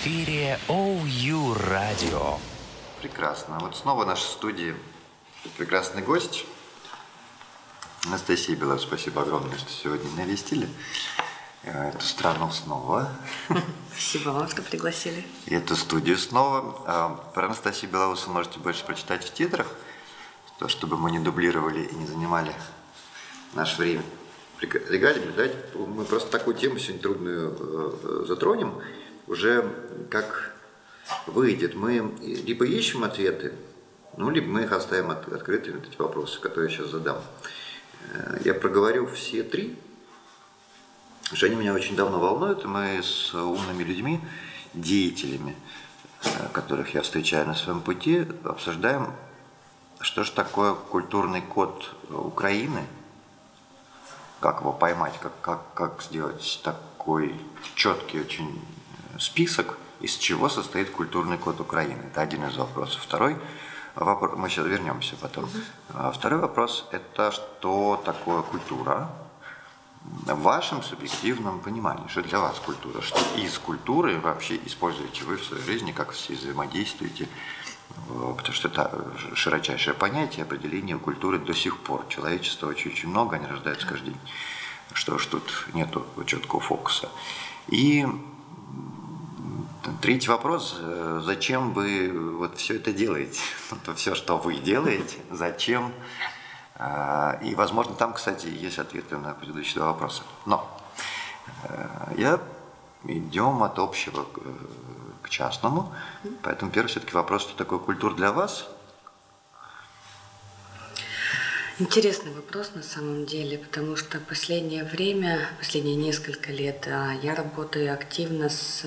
эфире OU Radio. Прекрасно. Вот снова в нашей студии прекрасный гость. Анастасия Белов, спасибо огромное, что сегодня навестили э, эту страну снова. Спасибо вам, что пригласили. И эту студию снова. А, про Анастасию Белоусу можете больше прочитать в титрах, то, чтобы мы не дублировали и не занимали наше время регалиями. Давайте мы просто такую тему сегодня трудную э, затронем уже как выйдет. Мы либо ищем ответы, ну, либо мы их оставим от, открытыми, эти вопросы, которые я сейчас задам. Э, я проговорю все три, потому что они меня очень давно волнуют, и мы с умными людьми, деятелями, э, которых я встречаю на своем пути, обсуждаем, что же такое культурный код Украины, как его поймать, как, как, как сделать такой четкий очень список, из чего состоит культурный код Украины. Это один из вопросов. Второй вопрос, мы сейчас вернемся потом. Угу. Второй вопрос – это что такое культура? В вашем субъективном понимании, что для вас культура, что из культуры вообще используете вы в своей жизни, как все взаимодействуете, потому что это широчайшее понятие, определение культуры до сих пор. Человечество очень-очень много, они рождаются каждый день. Что ж тут нету четкого фокуса. И Третий вопрос. Э, зачем вы вот все это делаете? Это все, что вы делаете, зачем? А, и, возможно, там, кстати, есть ответы на предыдущие два вопроса. Но э, я идем от общего к частному. Поэтому первый все-таки вопрос, что такое культура для вас – Интересный вопрос на самом деле, потому что последнее время, последние несколько лет а, я работаю активно с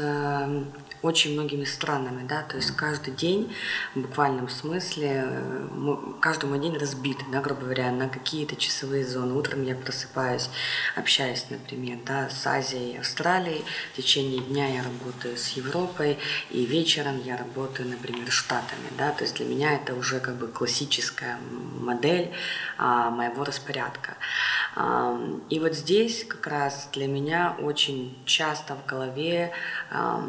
очень многими странами, да, то есть каждый день в буквальном смысле, э, каждый мой день разбит, да, грубо говоря, на какие-то часовые зоны. Утром я просыпаюсь, общаюсь, например, да, с Азией, Австралией, в течение дня я работаю с Европой, и вечером я работаю, например, с Штатами, да, то есть для меня это уже как бы классическая модель а, моего распорядка. А, и вот здесь как раз для меня очень часто в голове а,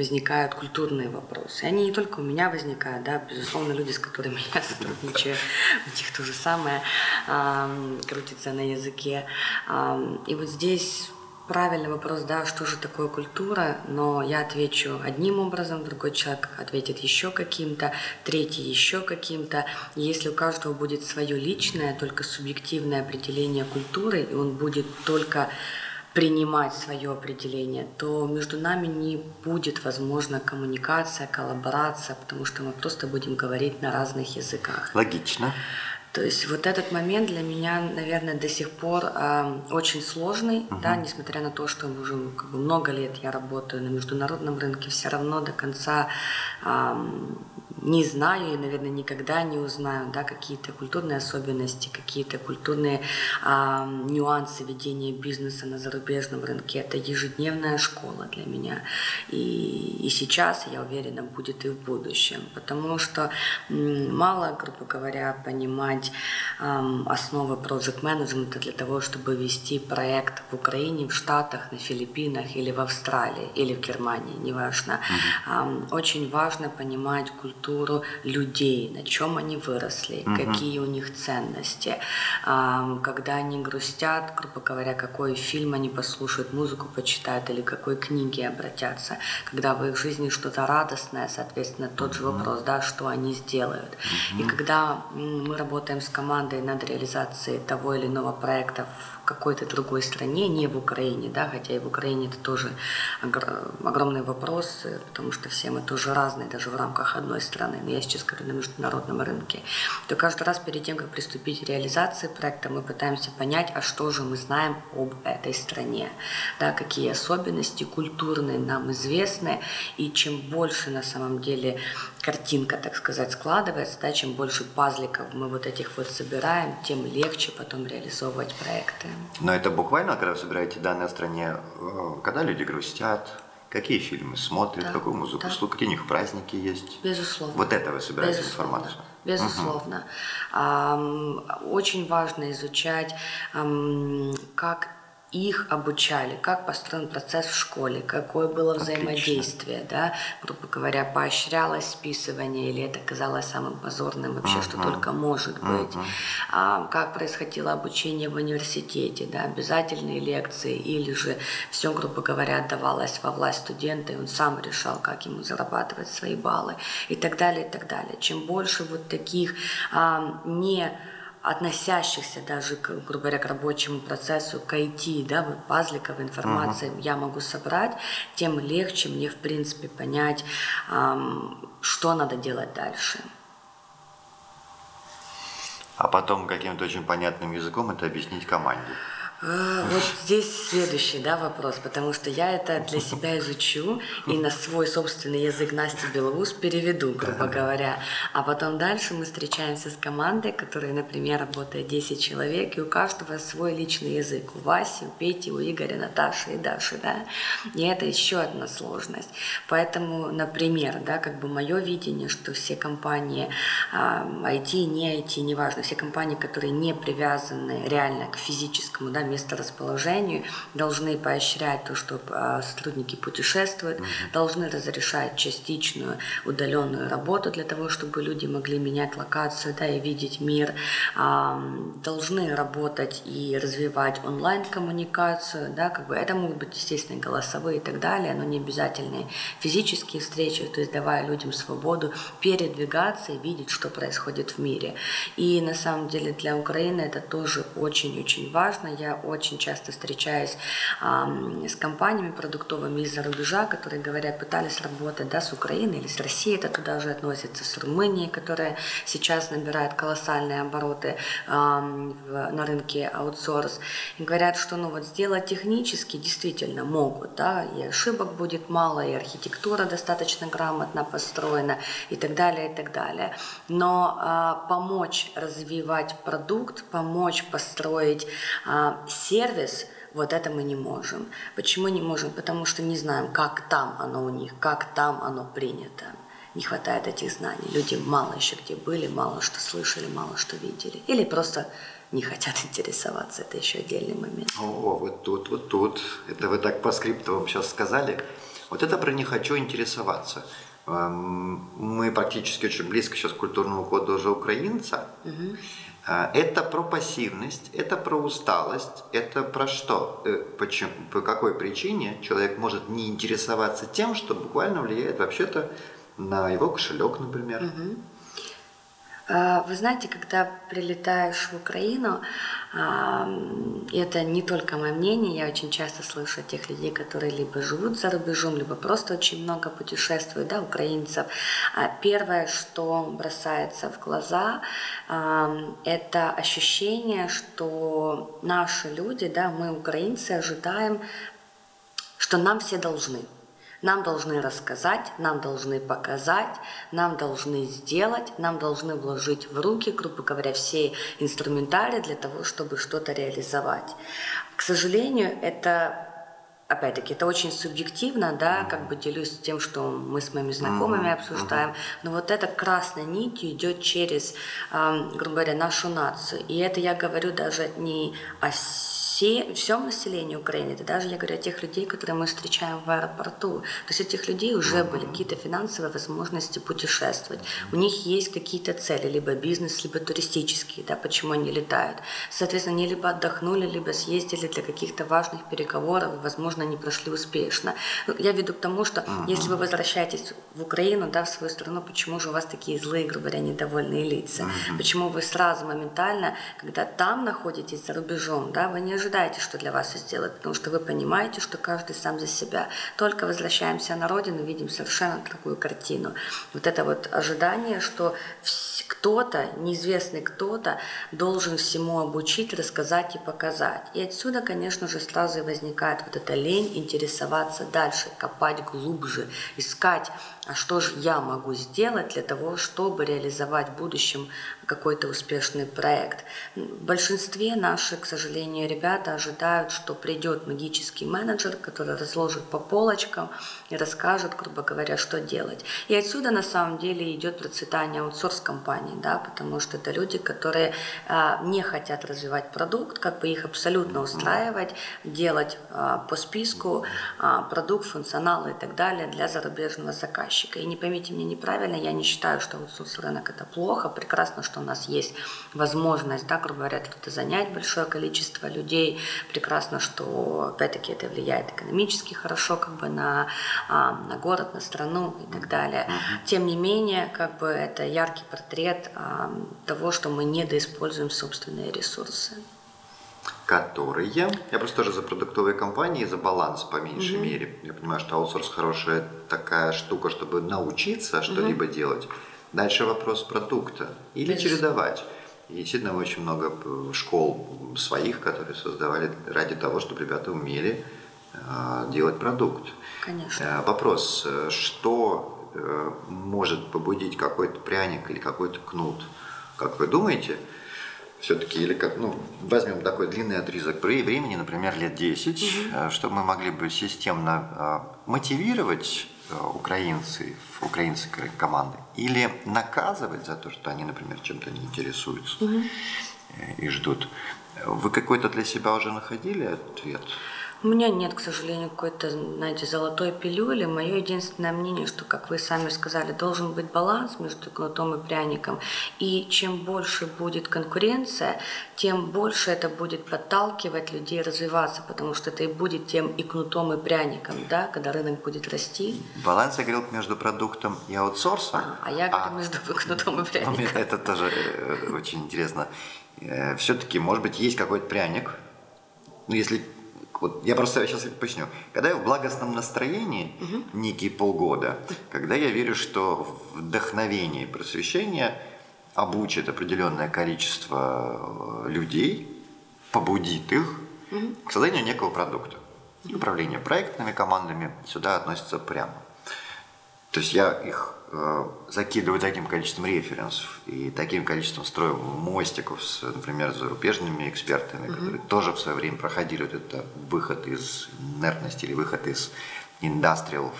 возникают культурные вопросы. Они не только у меня возникают, да, безусловно, люди, с которыми я сотрудничаю, у них то же самое крутится на языке. И вот здесь правильный вопрос, да, что же такое культура, но я отвечу одним образом, другой человек ответит еще каким-то, третий еще каким-то. Если у каждого будет свое личное, только субъективное определение культуры, и он будет только принимать свое определение, то между нами не будет возможна коммуникация, коллаборация, потому что мы просто будем говорить на разных языках. Логично. То есть вот этот момент для меня, наверное, до сих пор э, очень сложный, uh-huh. да, несмотря на то, что уже как бы, много лет я работаю на международном рынке, все равно до конца э, не знаю и, наверное, никогда не узнаю, да, какие-то культурные особенности, какие-то культурные а, нюансы ведения бизнеса на зарубежном рынке. Это ежедневная школа для меня. И, и сейчас, я уверена, будет и в будущем. Потому что мало, грубо говоря, понимать а, основы project management для того, чтобы вести проект в Украине, в Штатах, на Филиппинах или в Австралии, или в Германии, неважно. Mm-hmm. А, очень важно понимать культуру культуру людей, на чем они выросли, угу. какие у них ценности, когда они грустят, грубо говоря, какой фильм они послушают, музыку почитают или какой книги обратятся, когда в их жизни что-то радостное, соответственно, тот же вопрос, да, что они сделают. Угу. И когда мы работаем с командой над реализацией того или иного проекта какой-то другой стране, не в Украине, да, хотя и в Украине это тоже огромный вопрос, потому что все мы тоже разные, даже в рамках одной страны, но я сейчас говорю на международном рынке, то каждый раз перед тем, как приступить к реализации проекта, мы пытаемся понять, а что же мы знаем об этой стране, да, какие особенности культурные нам известны, и чем больше на самом деле картинка, так сказать, складывается, да, чем больше пазликов мы вот этих вот собираем, тем легче потом реализовывать проекты. Но это буквально, когда вы собираете данные о стране, э, когда люди грустят, какие фильмы смотрят, да, какую музыку да. слушают, какие у них праздники есть. Безусловно. Вот это вы собираете Безусловно. информацию. Безусловно. Угу. Очень важно изучать, как их обучали, как построен процесс в школе, какое было взаимодействие, да, грубо говоря, поощрялось списывание или это казалось самым позорным вообще, uh-huh. что только может быть, uh-huh. а, как происходило обучение в университете, да, обязательные лекции или же все, грубо говоря, отдавалось во власть студента, и он сам решал, как ему зарабатывать свои баллы и так далее, и так далее. Чем больше вот таких а, не относящихся даже, к, грубо говоря, к рабочему процессу, к IT, да, пазликов информации uh-huh. я могу собрать, тем легче мне, в принципе, понять, эм, что надо делать дальше. А потом каким-то очень понятным языком это объяснить команде. А, вот здесь следующий да, вопрос, потому что я это для себя изучу и на свой собственный язык Насти Белоус переведу, грубо говоря. А потом дальше мы встречаемся с командой, которая, например, работает 10 человек, и у каждого свой личный язык. У Васи, у Пети, у Игоря, Наташи и Даши. Да? И это еще одна сложность. Поэтому, например, да, как бы мое видение, что все компании IT, не IT, неважно, все компании, которые не привязаны реально к физическому да, месторасположению, должны поощрять то, что а, сотрудники путешествуют, угу. должны разрешать частичную удаленную работу для того, чтобы люди могли менять локацию да, и видеть мир, должны работать и развивать онлайн-коммуникацию, да, как бы это могут быть, естественно, голосовые и так далее, но не обязательные физические встречи, то есть давая людям свободу передвигаться и видеть, что происходит в мире. И на самом деле для Украины это тоже очень-очень важно. Я очень часто встречаюсь э, с компаниями продуктовыми из-за рубежа, которые говорят, пытались работать да, с Украины или с Россией, это туда же относится, с Румынией, которая сейчас набирает колоссальные обороты э, на рынке аутсорс. И говорят, что ну, вот сделать технически действительно могут, да, и ошибок будет мало, и архитектура достаточно грамотно построена, и так далее, и так далее. Но э, помочь развивать продукт, помочь построить э, сервис, вот это мы не можем. Почему не можем? Потому что не знаем, как там оно у них, как там оно принято. Не хватает этих знаний. Люди мало еще где были, мало что слышали, мало что видели. Или просто не хотят интересоваться. Это еще отдельный момент. О, вот тут, вот тут. Это вы так по скрипту вам сейчас сказали. Вот это про «не хочу интересоваться». Эм, мы практически очень близко сейчас к культурному коду уже украинца. Угу. А, это про пассивность, это про усталость, это про что? Э, почему, по какой причине человек может не интересоваться тем, что буквально влияет вообще-то на его кошелек, например. Угу. А, вы знаете, когда прилетаешь в Украину, это не только мое мнение, я очень часто слышу от тех людей, которые либо живут за рубежом, либо просто очень много путешествуют, да, украинцев. А первое, что бросается в глаза, это ощущение, что наши люди, да, мы, украинцы, ожидаем, что нам все должны – нам должны рассказать, нам должны показать, нам должны сделать, нам должны вложить в руки, грубо говоря, все инструментарии для того, чтобы что-то реализовать. К сожалению, это опять-таки, это очень субъективно, да, как бы делюсь тем, что мы с моими знакомыми обсуждаем, но вот эта красной нитью идет через, грубо говоря, нашу нацию. И это я говорю даже не о все, всем населению Украины, это даже я говорю о тех людей, которые мы встречаем в аэропорту. То есть у этих людей уже были какие-то финансовые возможности путешествовать. У них есть какие-то цели, либо бизнес, либо туристические, да, почему они летают. Соответственно, они либо отдохнули, либо съездили для каких-то важных переговоров, и, возможно, они прошли успешно. Ну, я веду к тому, что если вы возвращаетесь в Украину, да, в свою страну, почему же у вас такие злые, грубо говоря, недовольные лица? Почему вы сразу моментально, когда там находитесь за рубежом, да, вы не ожидаете ожидаете, что для вас сделать, потому что вы понимаете, что каждый сам за себя. Только возвращаемся на родину, видим совершенно другую картину. Вот это вот ожидание, что кто-то, неизвестный кто-то, должен всему обучить, рассказать и показать. И отсюда, конечно же, сразу и возникает вот эта лень интересоваться дальше, копать глубже, искать а что же я могу сделать для того, чтобы реализовать в будущем какой-то успешный проект. В большинстве наших, к сожалению, ребята ожидают, что придет магический менеджер, который разложит по полочкам и расскажет, грубо говоря, что делать. И отсюда на самом деле идет процветание аутсорс-компаний компаний, да, потому что это люди, которые а, не хотят развивать продукт, как бы их абсолютно устраивать, делать а, по списку а, продукт, функционал и так далее для зарубежного заказчика. И не поймите меня неправильно, я не считаю, что аутсорс рынок это плохо, прекрасно, что у нас есть возможность, да, грубо говоря, занять большое количество людей, прекрасно, что опять-таки это влияет экономически хорошо как бы на, а, на город, на страну и так далее. Тем не менее, как бы это яркий портрет а, того, что мы недоиспользуем собственные ресурсы. Которые, я просто тоже за продуктовые компании, за баланс по меньшей mm-hmm. мере. Я понимаю, что аутсорс хорошая такая штука, чтобы научиться что-либо mm-hmm. делать. Дальше вопрос продукта. Или Без... чередовать. И действительно очень много школ своих, которые создавали ради того, чтобы ребята умели э, делать продукт. Конечно. Э, вопрос, э, что э, может побудить какой-то пряник или какой-то кнут? Как вы думаете? Все-таки, или как, ну, возьмем такой длинный отрезок времени, например, лет 10, угу. чтобы мы могли бы системно мотивировать украинцы, украинцы команды, или наказывать за то, что они, например, чем-то не интересуются угу. и ждут. Вы какой-то для себя уже находили ответ? У меня нет, к сожалению, какой-то, знаете, золотой пилюли. Мое единственное мнение, что, как вы сами сказали, должен быть баланс между кнутом и пряником. И чем больше будет конкуренция, тем больше это будет подталкивать людей развиваться, потому что это и будет тем и кнутом, и пряником, да, когда рынок будет расти. Баланс я говорил между продуктом и аутсорсом. А, а я говорю а, между кнутом и пряником. Это тоже э, очень интересно. Э, Все-таки, может быть, есть какой-то пряник, ну, если вот я просто сейчас поясню. Когда я в благостном настроении угу. некие полгода, когда я верю, что вдохновение и просвещение обучит определенное количество э, людей, побудит их угу. к созданию некого продукта. Управление проектными командами сюда относится прямо. То есть я их Э, закидываю таким количеством референсов и таким количеством строю мостиков с, например, зарубежными экспертами, mm-hmm. которые тоже в свое время проходили вот это выход из инертности или выход из индастриал,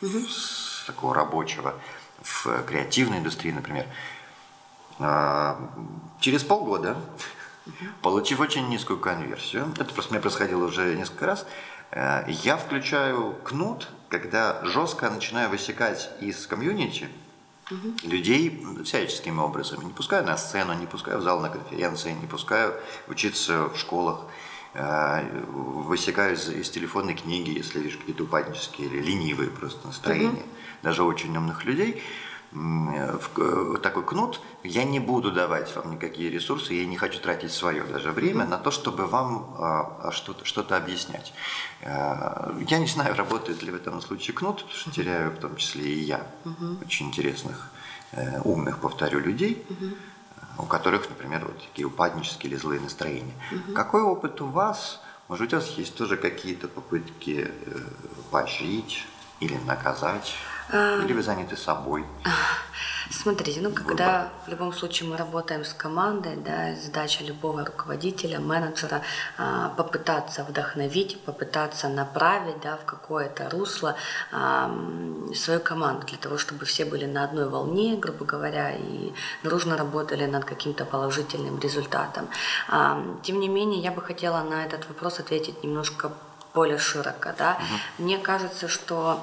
mm-hmm. с такого рабочего, в креативной индустрии, например. А, через полгода, mm-hmm. получив очень низкую конверсию, это просто у меня происходило уже несколько раз, э, я включаю кнут когда жестко начинаю высекать из комьюнити угу. людей всяческими образами. Не пускаю на сцену, не пускаю в зал на конференции, не пускаю учиться в школах, э, высекаю из, из телефонной книги, если вижу какие-то упаднические или ленивые просто настроения, угу. даже очень умных людей – в такой кнут, я не буду давать вам никакие ресурсы, я не хочу тратить свое даже время на то, чтобы вам а, что-то, что-то объяснять. А, я не знаю, работает ли в этом случае кнут, потому что теряю в том числе и я mm-hmm. очень интересных, э, умных, повторю, людей. Mm-hmm у которых, например, вот такие упаднические или злые настроения. Угу. Какой опыт у вас? Может у вас есть тоже какие-то попытки э, поощрить или наказать? Или вы заняты собой? Смотрите, ну когда в любом случае мы работаем с командой, да, задача любого руководителя, менеджера а, попытаться вдохновить, попытаться направить да, в какое-то русло а, свою команду для того, чтобы все были на одной волне, грубо говоря, и дружно работали над каким-то положительным результатом. А, тем не менее, я бы хотела на этот вопрос ответить немножко более широко. Да? Угу. Мне кажется, что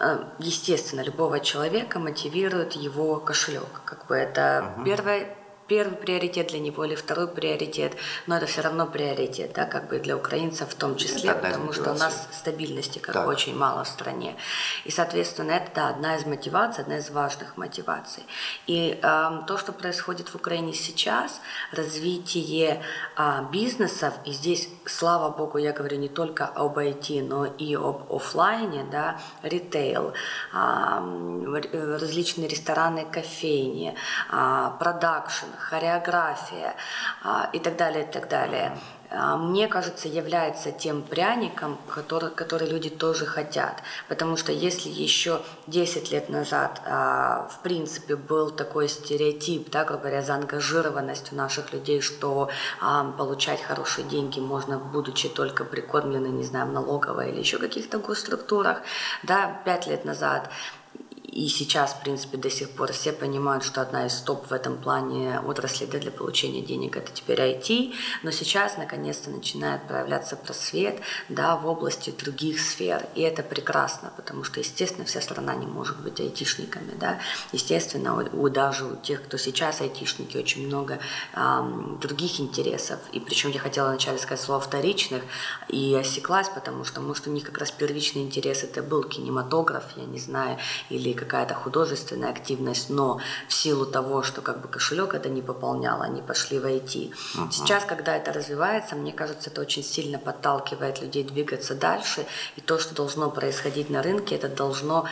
Э, естественно, любого человека мотивирует его кошелек. Как бы это угу. первое первый приоритет для него или второй приоритет, но это все равно приоритет, да, как бы для украинцев в том числе, потому что у нас стабильности как так. бы очень мало в стране. И, соответственно, это да, одна из мотиваций, одна из важных мотиваций. И э, то, что происходит в Украине сейчас, развитие э, бизнесов, и здесь, слава богу, я говорю не только об IT, но и об офлайне, да, ритейл, э, различные рестораны, кофейни, э, продакшн, хореография а, и так далее, и так далее, а, мне кажется, является тем пряником, который, который люди тоже хотят. Потому что если еще 10 лет назад, а, в принципе, был такой стереотип, да, говоря, заангажированность у наших людей, что получать хорошие деньги можно, будучи только прикормлены, не знаю, в налоговой или еще каких-то госструктурах, да, 5 лет назад и сейчас, в принципе, до сих пор все понимают, что одна из топ в этом плане отрасли да, для получения денег это теперь IT, но сейчас наконец-то начинает проявляться просвет да, в области других сфер, и это прекрасно, потому что, естественно, вся страна не может быть айтишниками, да, естественно, у, у даже у тех, кто сейчас айтишники, очень много эм, других интересов, и причем я хотела вначале сказать слово вторичных, и осеклась, потому что, может, у них как раз первичный интерес это был кинематограф, я не знаю, или какая-то художественная активность, но в силу того, что как бы кошелек это не пополнял, они пошли в IT. Uh-huh. Сейчас, когда это развивается, мне кажется, это очень сильно подталкивает людей двигаться дальше, и то, что должно происходить на рынке, это должно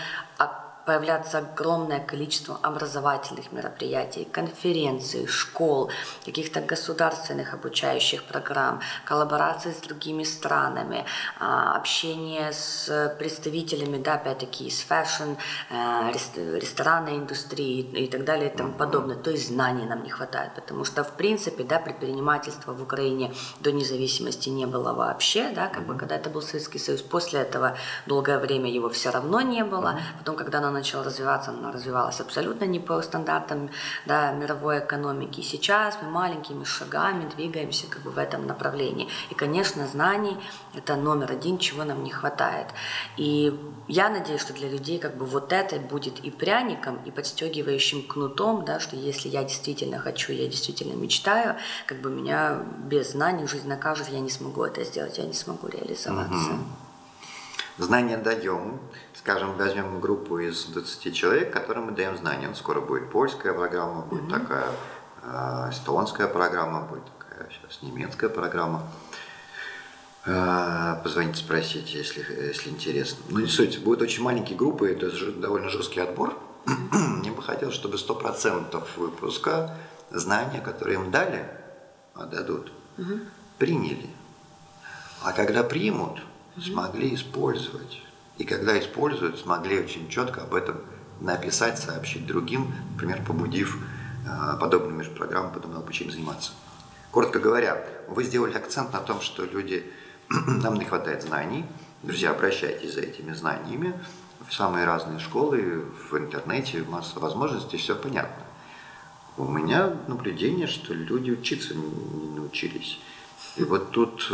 появляться огромное количество образовательных мероприятий, конференций, школ, каких-то государственных обучающих программ, коллаборации с другими странами, а, общение с представителями, да, опять-таки, из fashion, э, ресторанной индустрии и так далее и тому подобное. То есть знаний нам не хватает, потому что, в принципе, да, предпринимательства в Украине до независимости не было вообще, да, как бы, когда это был Советский Союз, после этого долгое время его все равно не было, потом, когда оно начала развиваться, она развивалась абсолютно не по стандартам да, мировой экономики. И сейчас мы маленькими шагами двигаемся как бы в этом направлении. И, конечно, знаний – это номер один, чего нам не хватает. И я надеюсь, что для людей как бы вот это будет и пряником, и подстегивающим кнутом, да, что если я действительно хочу, я действительно мечтаю, как бы меня без знаний жизнь накажет, я не смогу это сделать, я не смогу реализоваться. Угу. Знания даем, скажем, возьмем группу из 20 человек, которым мы даем знания. Скоро будет польская программа, будет mm-hmm. такая э, эстонская программа, будет такая сейчас немецкая программа. Э, позвоните, спросите, если, если интересно. Ну, не суть, будет очень маленькие группы, это довольно жесткий отбор. Мне бы хотелось, чтобы 100% выпуска знания, которые им дали, отдадут, угу. приняли. А когда примут, смогли использовать. И когда используют, смогли очень четко об этом написать, сообщить другим, например, побудив э, подобными же программами подобного обучения заниматься. Коротко говоря, вы сделали акцент на том, что люди, нам не хватает знаний. Друзья, обращайтесь за этими знаниями в самые разные школы, в интернете, масса возможностей, все понятно. У меня наблюдение, что люди учиться не научились. И вот тут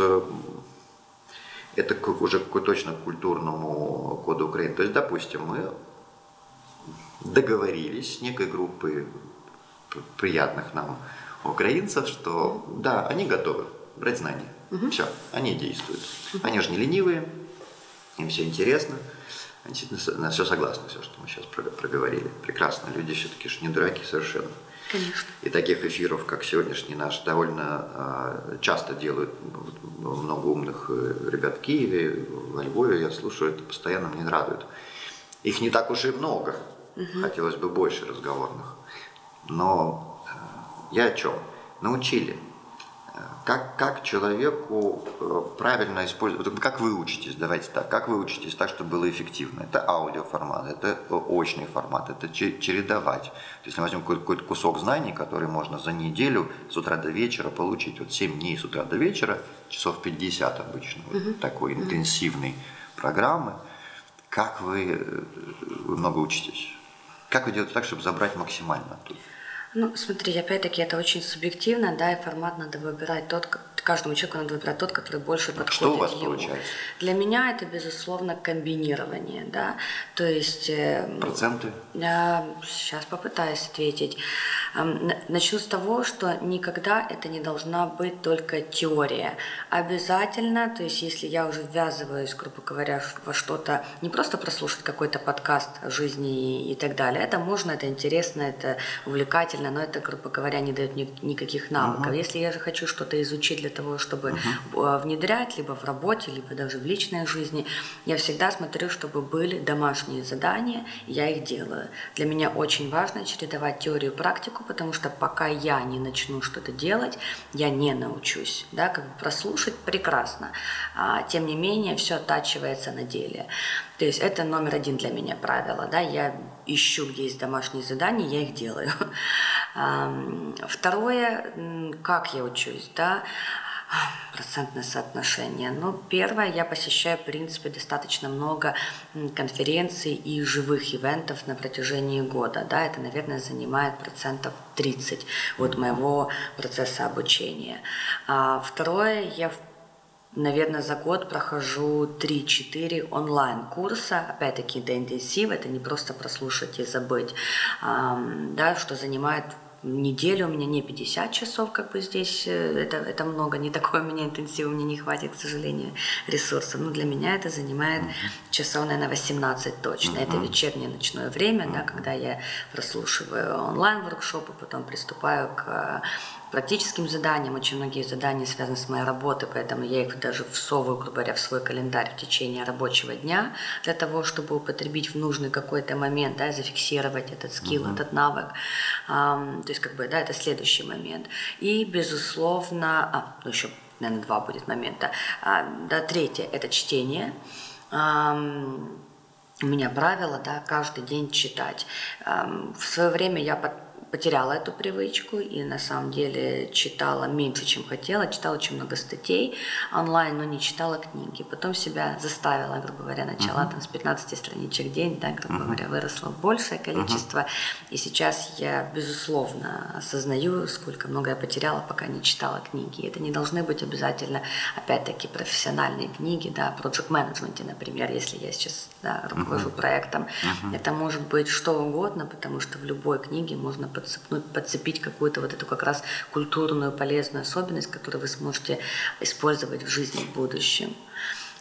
это уже точно к культурному коду Украины. То есть, допустим, мы договорились с некой группой приятных нам украинцев, что да, они готовы брать знания. Угу. Все, они действуют. Угу. Они же не ленивые, им все интересно. Они действительно на все согласны, все, что мы сейчас проговорили. Прекрасно, люди все-таки же не дураки совершенно. Конечно. И таких эфиров, как сегодняшний наш, довольно э, часто делают много умных э, ребят в Киеве, во Львове. Я слушаю это постоянно, мне радует. Их не так уж и много. Угу. Хотелось бы больше разговорных. Но э, я о чем? Научили как, как человеку э, правильно использовать, как вы учитесь, давайте так, как вы учитесь так, чтобы было эффективно? Это аудиоформат, это очный формат, это чередовать. То есть, если мы возьмем какой-то кусок знаний, который можно за неделю с утра до вечера получить, вот 7 дней с утра до вечера, часов 50 обычно, вот такой интенсивной программы, как вы, э, вы много учитесь? Как вы делаете так, чтобы забрать максимально оттуда? Ну, смотри, опять-таки это очень субъективно, да, и формат надо выбирать тот, каждому человеку надо выбирать тот, который больше подходит Что у вас ему. получается? Для меня это, безусловно, комбинирование, да, то есть... Э, Проценты? Я сейчас попытаюсь ответить. Начну с того, что никогда это не должна быть только теория. Обязательно, то есть если я уже ввязываюсь, грубо говоря, во что-то, не просто прослушать какой-то подкаст о жизни и так далее, это можно, это интересно, это увлекательно, но это, грубо говоря, не дает ни, никаких навыков. Uh-huh. Если я же хочу что-то изучить для того, чтобы uh-huh. внедрять, либо в работе, либо даже в личной жизни, я всегда смотрю, чтобы были домашние задания, и я их делаю. Для меня очень важно чередовать теорию и практику, потому что пока я не начну что-то делать, я не научусь. Да, как бы прослушать прекрасно, а, тем не менее все оттачивается на деле. То есть это номер один для меня правило. Да? Я ищу, где есть домашние задания, я их делаю. Второе, как я учусь. Да? Процентное соотношение. Ну, первое, я посещаю, в принципе, достаточно много конференций и живых ивентов на протяжении года. Да, это, наверное, занимает процентов 30 от моего процесса обучения. А второе, я наверное, за год прохожу 3-4 онлайн-курса. Опять-таки, это интенсив, это не просто прослушать и забыть, да, что занимает неделю у меня не 50 часов, как бы здесь, э, это, это много, не такой у меня интенсив, мне не хватит, к сожалению, ресурсов. Но для меня это занимает часов, наверное, 18 точно. Это вечернее ночное время, да, когда я прослушиваю онлайн-воркшопы, потом приступаю к практическим заданиям. Очень многие задания связаны с моей работой, поэтому я их даже всовываю, грубо говоря, в свой календарь в течение рабочего дня для того, чтобы употребить в нужный какой-то момент, да, зафиксировать этот скилл, mm-hmm. этот навык. Um, то есть, как бы, да, это следующий момент. И, безусловно, а, ну еще, наверное, два будет момента. А, да, третье – это чтение. Um, у меня правило, да, каждый день читать. В свое время я под потеряла эту привычку и на самом деле читала меньше, чем хотела, читала очень много статей онлайн, но не читала книги. Потом себя заставила, грубо говоря, начала uh-huh. там с 15 страничек в день, да, грубо uh-huh. говоря, выросло большее количество. Uh-huh. И сейчас я, безусловно, осознаю, сколько много я потеряла, пока не читала книги. Это не должны быть обязательно, опять-таки, профессиональные книги, да, project менеджменте, например, если я сейчас да, руковожу uh-huh. проектом. Uh-huh. Это может быть что угодно, потому что в любой книге можно подцепнуть, подцепить какую-то вот эту как раз культурную полезную особенность, которую вы сможете использовать в жизни в будущем.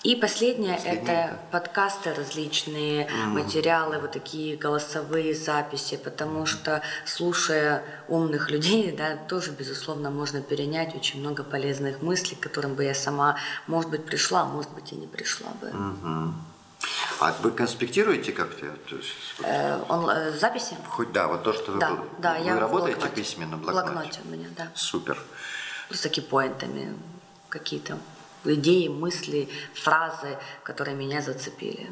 И последнее, последнее это подкасты различные, mm-hmm. материалы, вот такие голосовые записи, потому что слушая умных людей, да, тоже, безусловно, можно перенять очень много полезных мыслей, к которым бы я сама, может быть, пришла, может быть, и не пришла бы. Mm-hmm. А вы конспектируете как-то? Э, он, э, записи? Хоть да, вот то, что да, вы, да, вы я работаете блокноте. письменно в блокноте? блокноте у меня, да. Супер. Просто кипоинтами какие-то идеи, мысли, фразы, которые меня зацепили.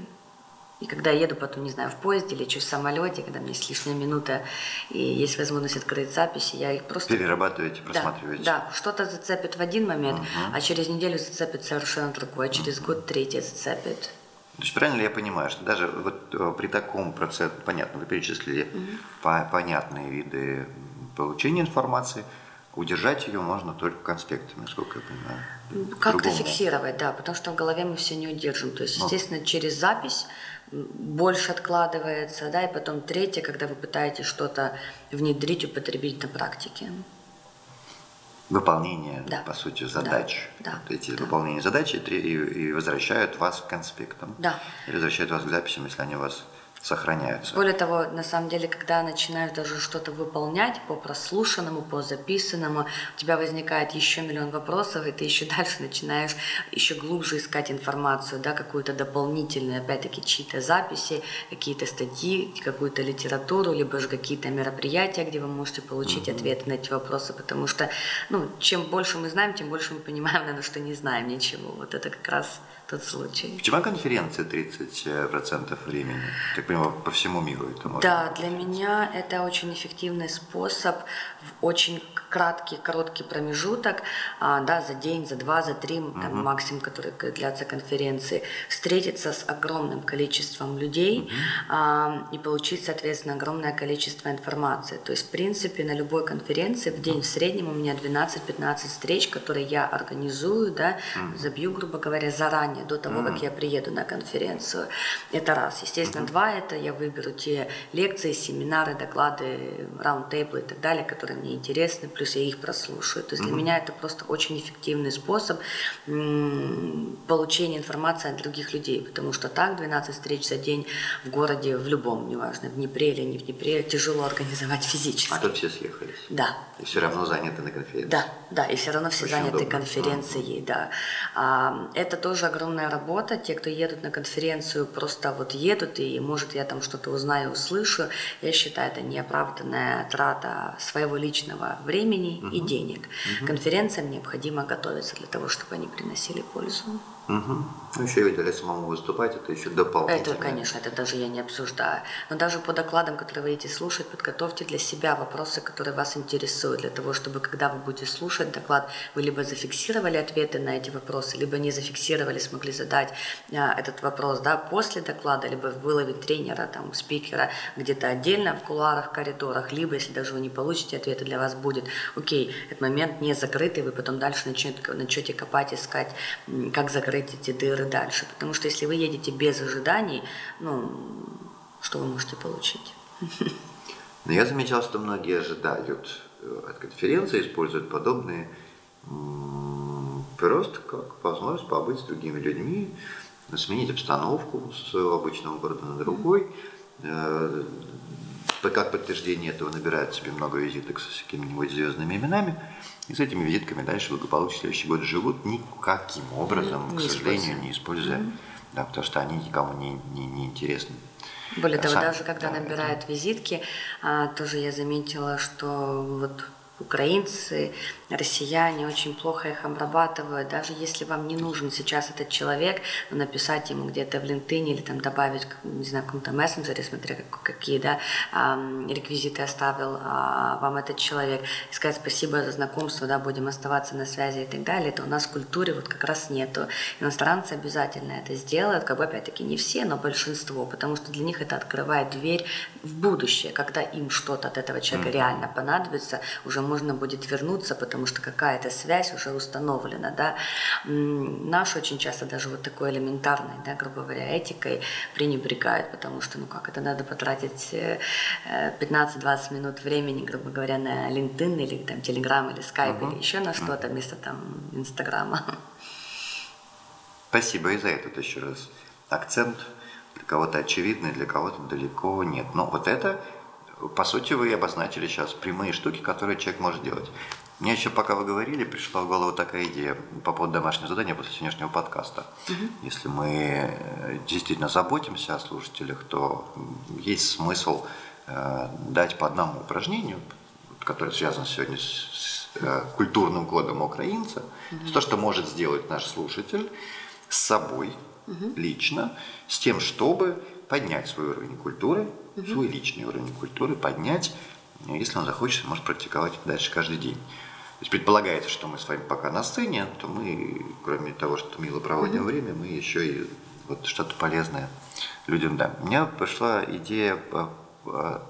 И когда я еду потом, не знаю, в поезде, лечу в самолете, когда меня есть лишняя минута и есть возможность открыть записи, я их просто... Перерабатываете, просматриваете. Да, да. что-то зацепит в один момент, угу. а через неделю зацепит совершенно другое, а через угу. год третье зацепит. То есть правильно ли я понимаю, что даже вот э, при таком процессе, понятно, вы перечислили угу. по, понятные виды получения информации, удержать ее можно только конспектами, насколько я понимаю. Как-то фиксировать, да, потому что в голове мы все не удержим. То есть, ну. естественно, ну. через запись больше откладывается, да, и потом третье, когда вы пытаетесь что-то внедрить, употребить на практике выполнение, да. по сути, задач. Да. Вот эти да. выполнение задач и, и возвращают вас к конспектам. Да. Или возвращают вас к записям, если они у вас сохраняются. Более того, на самом деле, когда начинаешь даже что-то выполнять по прослушанному, по записанному, у тебя возникает еще миллион вопросов, и ты еще дальше начинаешь еще глубже искать информацию, да, какую-то дополнительную, опять-таки, чьи-то записи, какие-то статьи, какую-то литературу, либо же какие-то мероприятия, где вы можете получить mm-hmm. ответы на эти вопросы, потому что, ну, чем больше мы знаем, тем больше мы понимаем, наверное, что не знаем ничего. Вот это как раз тот случай. Почему конференция 30% времени? Так понимаю, по всему миру это можно Да, для меня это очень эффективный способ в очень краткий, короткий промежуток, а, да, за день, за два, за три, угу. там, максимум, который длятся конференции, встретиться с огромным количеством людей угу. а, и получить, соответственно, огромное количество информации. То есть, в принципе, на любой конференции в день в среднем у меня 12-15 встреч, которые я организую, да, угу. забью, грубо говоря, заранее до того, mm-hmm. как я приеду на конференцию. Это раз. Естественно, mm-hmm. два, это я выберу те лекции, семинары, доклады, раунд-тейблы и так далее, которые мне интересны, плюс я их прослушаю. То есть mm-hmm. для меня это просто очень эффективный способ получения информации от других людей, потому что так 12 встреч за день в городе, в любом, неважно, в Днепре или не в Днепре, тяжело организовать физически. А тут все съехались? Да. И все равно заняты на конференции? Да, да, и все равно все Очень заняты удобно. конференцией, mm-hmm. да. А, это тоже огромная работа. Те, кто едут на конференцию, просто вот едут, и, может, я там что-то узнаю, услышу. Я считаю, это неоправданная трата своего личного времени угу. и денег. Угу. Конференциям необходимо готовиться для того, чтобы они приносили пользу. Угу. Ну, еще и для самому выступать, это еще дополнительно. Это, конечно, это даже я не обсуждаю. Но даже по докладам, которые вы будете слушать, подготовьте для себя вопросы, которые вас интересуют, для того, чтобы, когда вы будете слушать доклад, вы либо зафиксировали ответы на эти вопросы, либо не зафиксировали, смогли задать а, этот вопрос да, после доклада, либо выловить тренера, там, спикера где-то отдельно в кулуарах, коридорах, либо, если даже вы не получите ответы, для вас будет, окей, этот момент не закрытый, вы потом дальше начнете, начнете копать, искать, как закрыть эти дыры, дальше. Потому что если вы едете без ожиданий, ну, что вы можете получить? Но я замечал, что многие ожидают э, от конференции, используют подобные просто как возможность побыть с другими людьми, сменить обстановку своего обычного города на другой. Э, как подтверждение этого набирают себе много визиток с какими-нибудь звездными именами. И с этими визитками дальше благополучно следующий год живут никаким образом, не к сожалению, не используя, mm-hmm. да, потому что они никому не, не, не интересны. Более того, даже когда да, набирают это... визитки, а, тоже я заметила, что вот украинцы, россияне очень плохо их обрабатывают. Даже если вам не нужен сейчас этот человек, но написать ему где-то в LinkedIn или там добавить, не знаю, в каком-то мессенджере, смотря какие да, реквизиты оставил а, вам этот человек, и сказать спасибо за знакомство, да, будем оставаться на связи и так далее, это у нас в культуре вот как раз нету. Иностранцы обязательно это сделают, как бы опять-таки не все, но большинство, потому что для них это открывает дверь в будущее, когда им что-то от этого человека mm-hmm. реально понадобится, уже можно будет вернуться, потому что какая-то связь уже установлена, да. Наш очень часто даже вот такой элементарной, да, грубо говоря, этикой пренебрегают, потому что, ну как, это надо потратить 15-20 э, минут времени, грубо говоря, на LinkedIn или там Telegram или Skype uh-huh. или еще на что-то вместо там Инстаграма. Спасибо и за этот еще раз акцент. Для кого-то очевидный, для кого-то далеко нет. Но вот это по сути, вы обозначили сейчас прямые штуки, которые человек может делать. Мне еще, пока вы говорили, пришла в голову такая идея по поводу домашнего задания после сегодняшнего подкаста. Угу. Если мы э, действительно заботимся о слушателях, то есть смысл э, дать по одному упражнению, которое связано сегодня с, с э, культурным кодом украинца, угу. то, что может сделать наш слушатель с собой угу. лично, с тем, чтобы поднять свой уровень культуры, угу. свой личный уровень культуры, поднять, если он захочет, может практиковать дальше каждый день. То есть предполагается, что мы с вами пока на сцене, то мы, кроме того, что мило проводим угу. время, мы еще и вот что-то полезное людям да. У меня пришла идея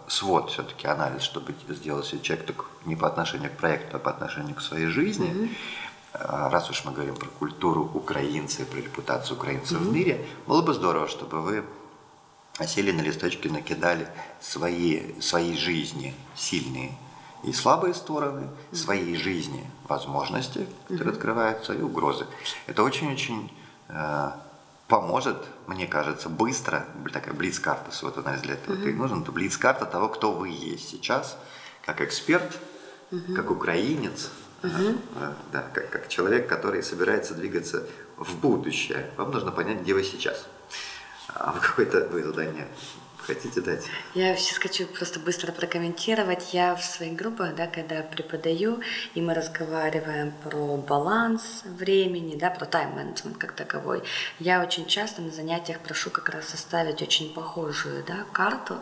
свод все-таки анализ, чтобы сделать себе человек так не по отношению к проекту, а по отношению к своей жизни. Mm-hmm. Раз уж мы говорим про культуру украинца и про репутацию украинцев mm-hmm. в мире, было бы здорово, чтобы вы сели на листочке, накидали свои, своей жизни сильные и слабые стороны, своей жизни возможности, которые открываются, и угрозы. Это очень-очень э, поможет, мне кажется, быстро, такая блиц-карта, вот анализ для этого mm-hmm. нужен, это блиц-карта того, кто вы есть сейчас, как эксперт, mm-hmm. как украинец, mm-hmm. э, да, как, как человек, который собирается двигаться в будущее. Вам нужно понять, где вы сейчас. А вы какое-то вы задание хотите дать? Я сейчас хочу просто быстро прокомментировать. Я в своих группах, да, когда преподаю, и мы разговариваем про баланс времени, да, про тайм-менеджмент как таковой, я очень часто на занятиях прошу как раз составить очень похожую да, карту.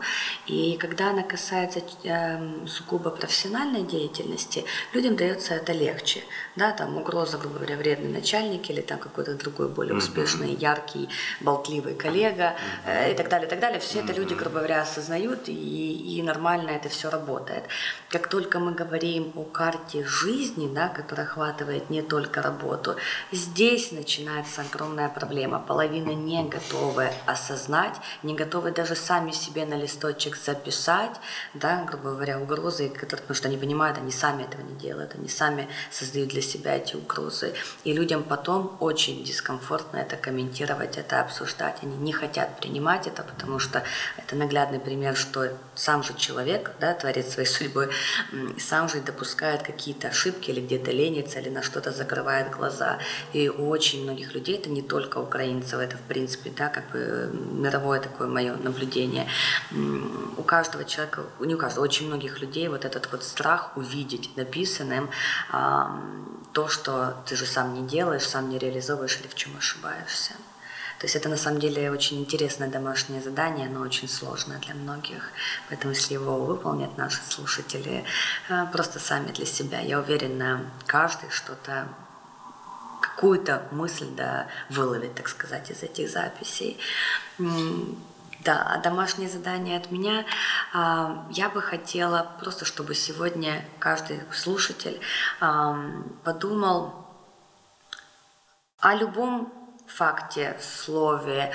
И когда она касается э, сугубо профессиональной деятельности, людям дается это легче. Да, там угроза, грубо говоря, вредный начальник или там какой-то другой более успешный, яркий, болтливый коллега э, и так далее, и так далее. Все это люди люди, грубо говоря, осознают, и, и нормально это все работает. Как только мы говорим о карте жизни, да, которая охватывает не только работу, здесь начинается огромная проблема. Половина не готовы осознать, не готовы даже сами себе на листочек записать, да, грубо говоря, угрозы, которые, потому что они понимают, они сами этого не делают, они сами создают для себя эти угрозы. И людям потом очень дискомфортно это комментировать, это обсуждать. Они не хотят принимать это, потому что это это наглядный пример, что сам же человек, да, творит своей судьбой, сам же допускает какие-то ошибки или где-то ленится, или на что-то закрывает глаза. И у очень многих людей, это не только украинцев, это в принципе, да, как бы мировое такое мое наблюдение. У каждого человека, не у каждого, очень многих людей вот этот вот страх увидеть написанным то, что ты же сам не делаешь, сам не реализовываешь или в чем ошибаешься. То есть это на самом деле очень интересное домашнее задание, но очень сложное для многих. Поэтому если его выполнят наши слушатели э, просто сами для себя, я уверена, каждый что-то какую-то мысль да, выловит, так сказать, из этих записей. Да, а домашнее задание от меня а, я бы хотела просто, чтобы сегодня каждый слушатель подумал о любом факте, слове,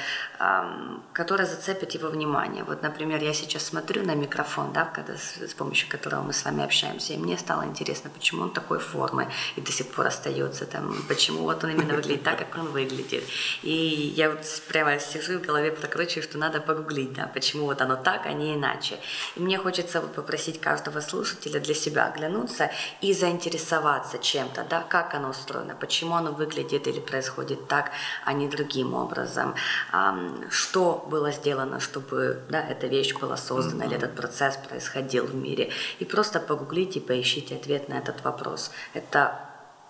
которое зацепит его внимание. Вот, например, я сейчас смотрю на микрофон, да, когда, с, с помощью которого мы с вами общаемся, и мне стало интересно, почему он такой формы и до сих пор остается там, почему вот он именно выглядит так, как он выглядит. И я вот прямо сижу в голове прокручиваю, что надо погуглить, да, почему вот оно так, а не иначе. И мне хочется вот попросить каждого слушателя для себя оглянуться и заинтересоваться чем-то, да, как оно устроено, почему оно выглядит или происходит так, а не другим образом. Что было сделано, чтобы да, эта вещь была создана mm-hmm. или этот процесс происходил в мире. И просто погуглите поищите ответ на этот вопрос. Это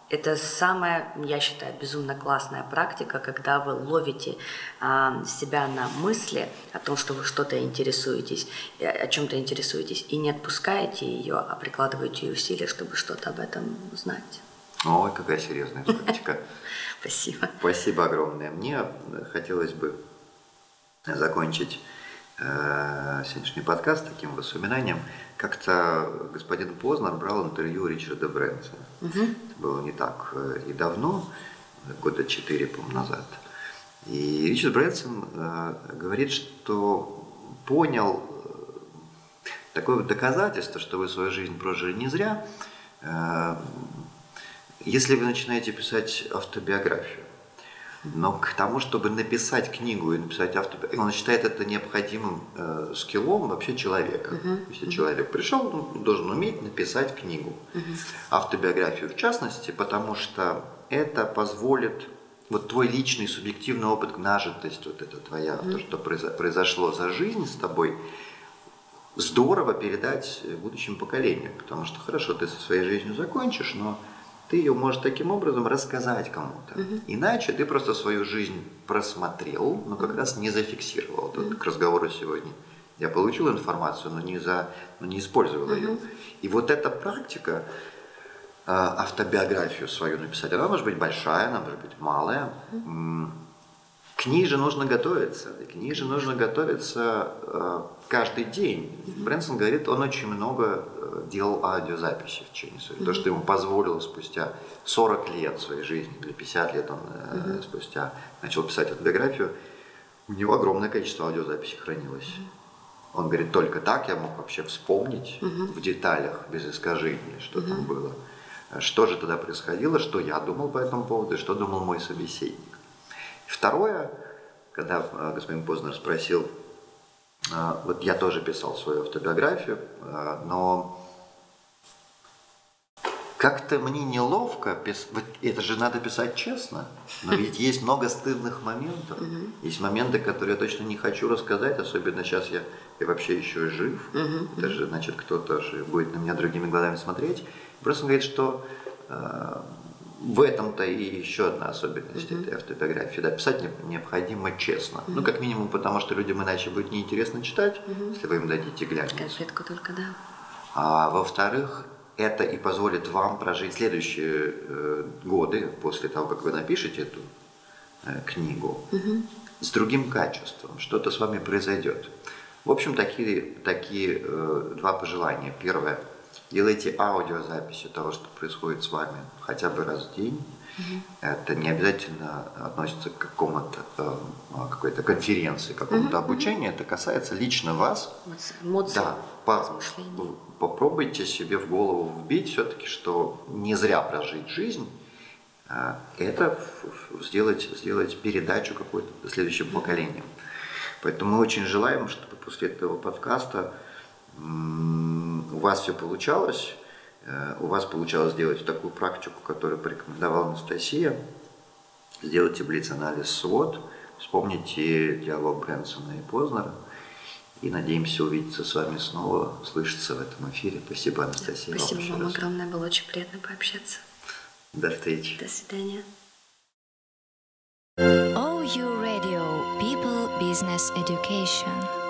это самая, я считаю, безумно классная практика, когда вы ловите а, себя на мысли о том, что вы что-то интересуетесь, о чем-то интересуетесь, и не отпускаете ее, а прикладываете усилия, чтобы что-то об этом узнать. Ой, какая серьезная практика. Спасибо. Спасибо огромное. Мне хотелось бы закончить э, сегодняшний подкаст таким воспоминанием. Как-то господин Познер брал интервью Ричарда Брэнсона. Угу. Это было не так э, и давно, года четыре, по назад. И Ричард Брэнсон э, говорит, что понял э, такое вот доказательство, что вы свою жизнь прожили не зря, э, если вы начинаете писать автобиографию, но к тому, чтобы написать книгу и написать автобиографию, он считает это необходимым э, скиллом вообще человека. Uh-huh. Если uh-huh. человек пришел, он должен уметь написать книгу. Uh-huh. Автобиографию в частности, потому что это позволит вот твой личный субъективный опыт, нажитость, вот это твоя, uh-huh. то, что произошло за жизнь с тобой, здорово передать будущим поколениям. Потому что хорошо, ты со своей жизнью закончишь, но ты ее можешь таким образом рассказать кому-то. Угу. Иначе ты просто свою жизнь просмотрел, но как раз не зафиксировал. Вот угу. к разговору сегодня. Я получил информацию, но не, за, но не использовал угу. ее. И вот эта практика, а, автобиографию свою написать, она может быть большая, она может быть малая. Угу. К ней же нужно готовиться. К ней же нужно готовиться э, каждый день. Mm-hmm. Брэнсон говорит, он очень много э, делал аудиозаписи в течение своей. Mm-hmm. То, что ему позволило спустя 40 лет своей жизни, или 50 лет он mm-hmm. спустя начал писать эту биографию, у него огромное количество аудиозаписей хранилось. Mm-hmm. Он говорит, только так я мог вообще вспомнить mm-hmm. в деталях, без искажений, что mm-hmm. там было. Что же тогда происходило, что я думал по этому поводу, и что думал мой собеседник. Второе, когда э, господин Познер спросил, вот я тоже писал свою автобиографию, э, но как-то мне неловко, пис... это же надо писать честно, но ведь есть много стыдных моментов, есть моменты, которые я точно не хочу рассказать, особенно сейчас я, я вообще еще жив, это же значит кто-то же будет на меня другими глазами смотреть. Просто он говорит, что в этом-то и еще одна особенность mm-hmm. этой автобиографии. Да, писать необходимо честно. Mm-hmm. Ну, как минимум, потому что людям иначе будет неинтересно читать, mm-hmm. если вы им дадите глянец. Конфетку только, да. А во-вторых, это и позволит вам прожить следующие э, годы после того, как вы напишете эту э, книгу mm-hmm. с другим качеством. Что-то с вами произойдет. В общем, такие, такие э, два пожелания. Первое – Делайте аудиозаписи того, что происходит с вами хотя бы раз в день. Угу. Это не обязательно относится к какому-то э, какой-то конференции, какому-то угу. обучению. Это касается лично вас. Эмоции. Да. По, попробуйте себе в голову вбить все-таки, что не зря прожить жизнь. А это сделать, сделать передачу какую-то следующим поколениям. Поэтому мы очень желаем, чтобы после этого подкаста у вас все получалось, э, у вас получалось сделать такую практику, которую порекомендовала Анастасия, сделайте блиц-анализ SWOT, вспомните диалог Брэнсона и Познера, и надеемся увидеться с вами снова, услышаться в этом эфире. Спасибо, Анастасия. Спасибо вам раз. огромное, было очень приятно пообщаться. До встречи. До свидания. OU Radio People Business Education.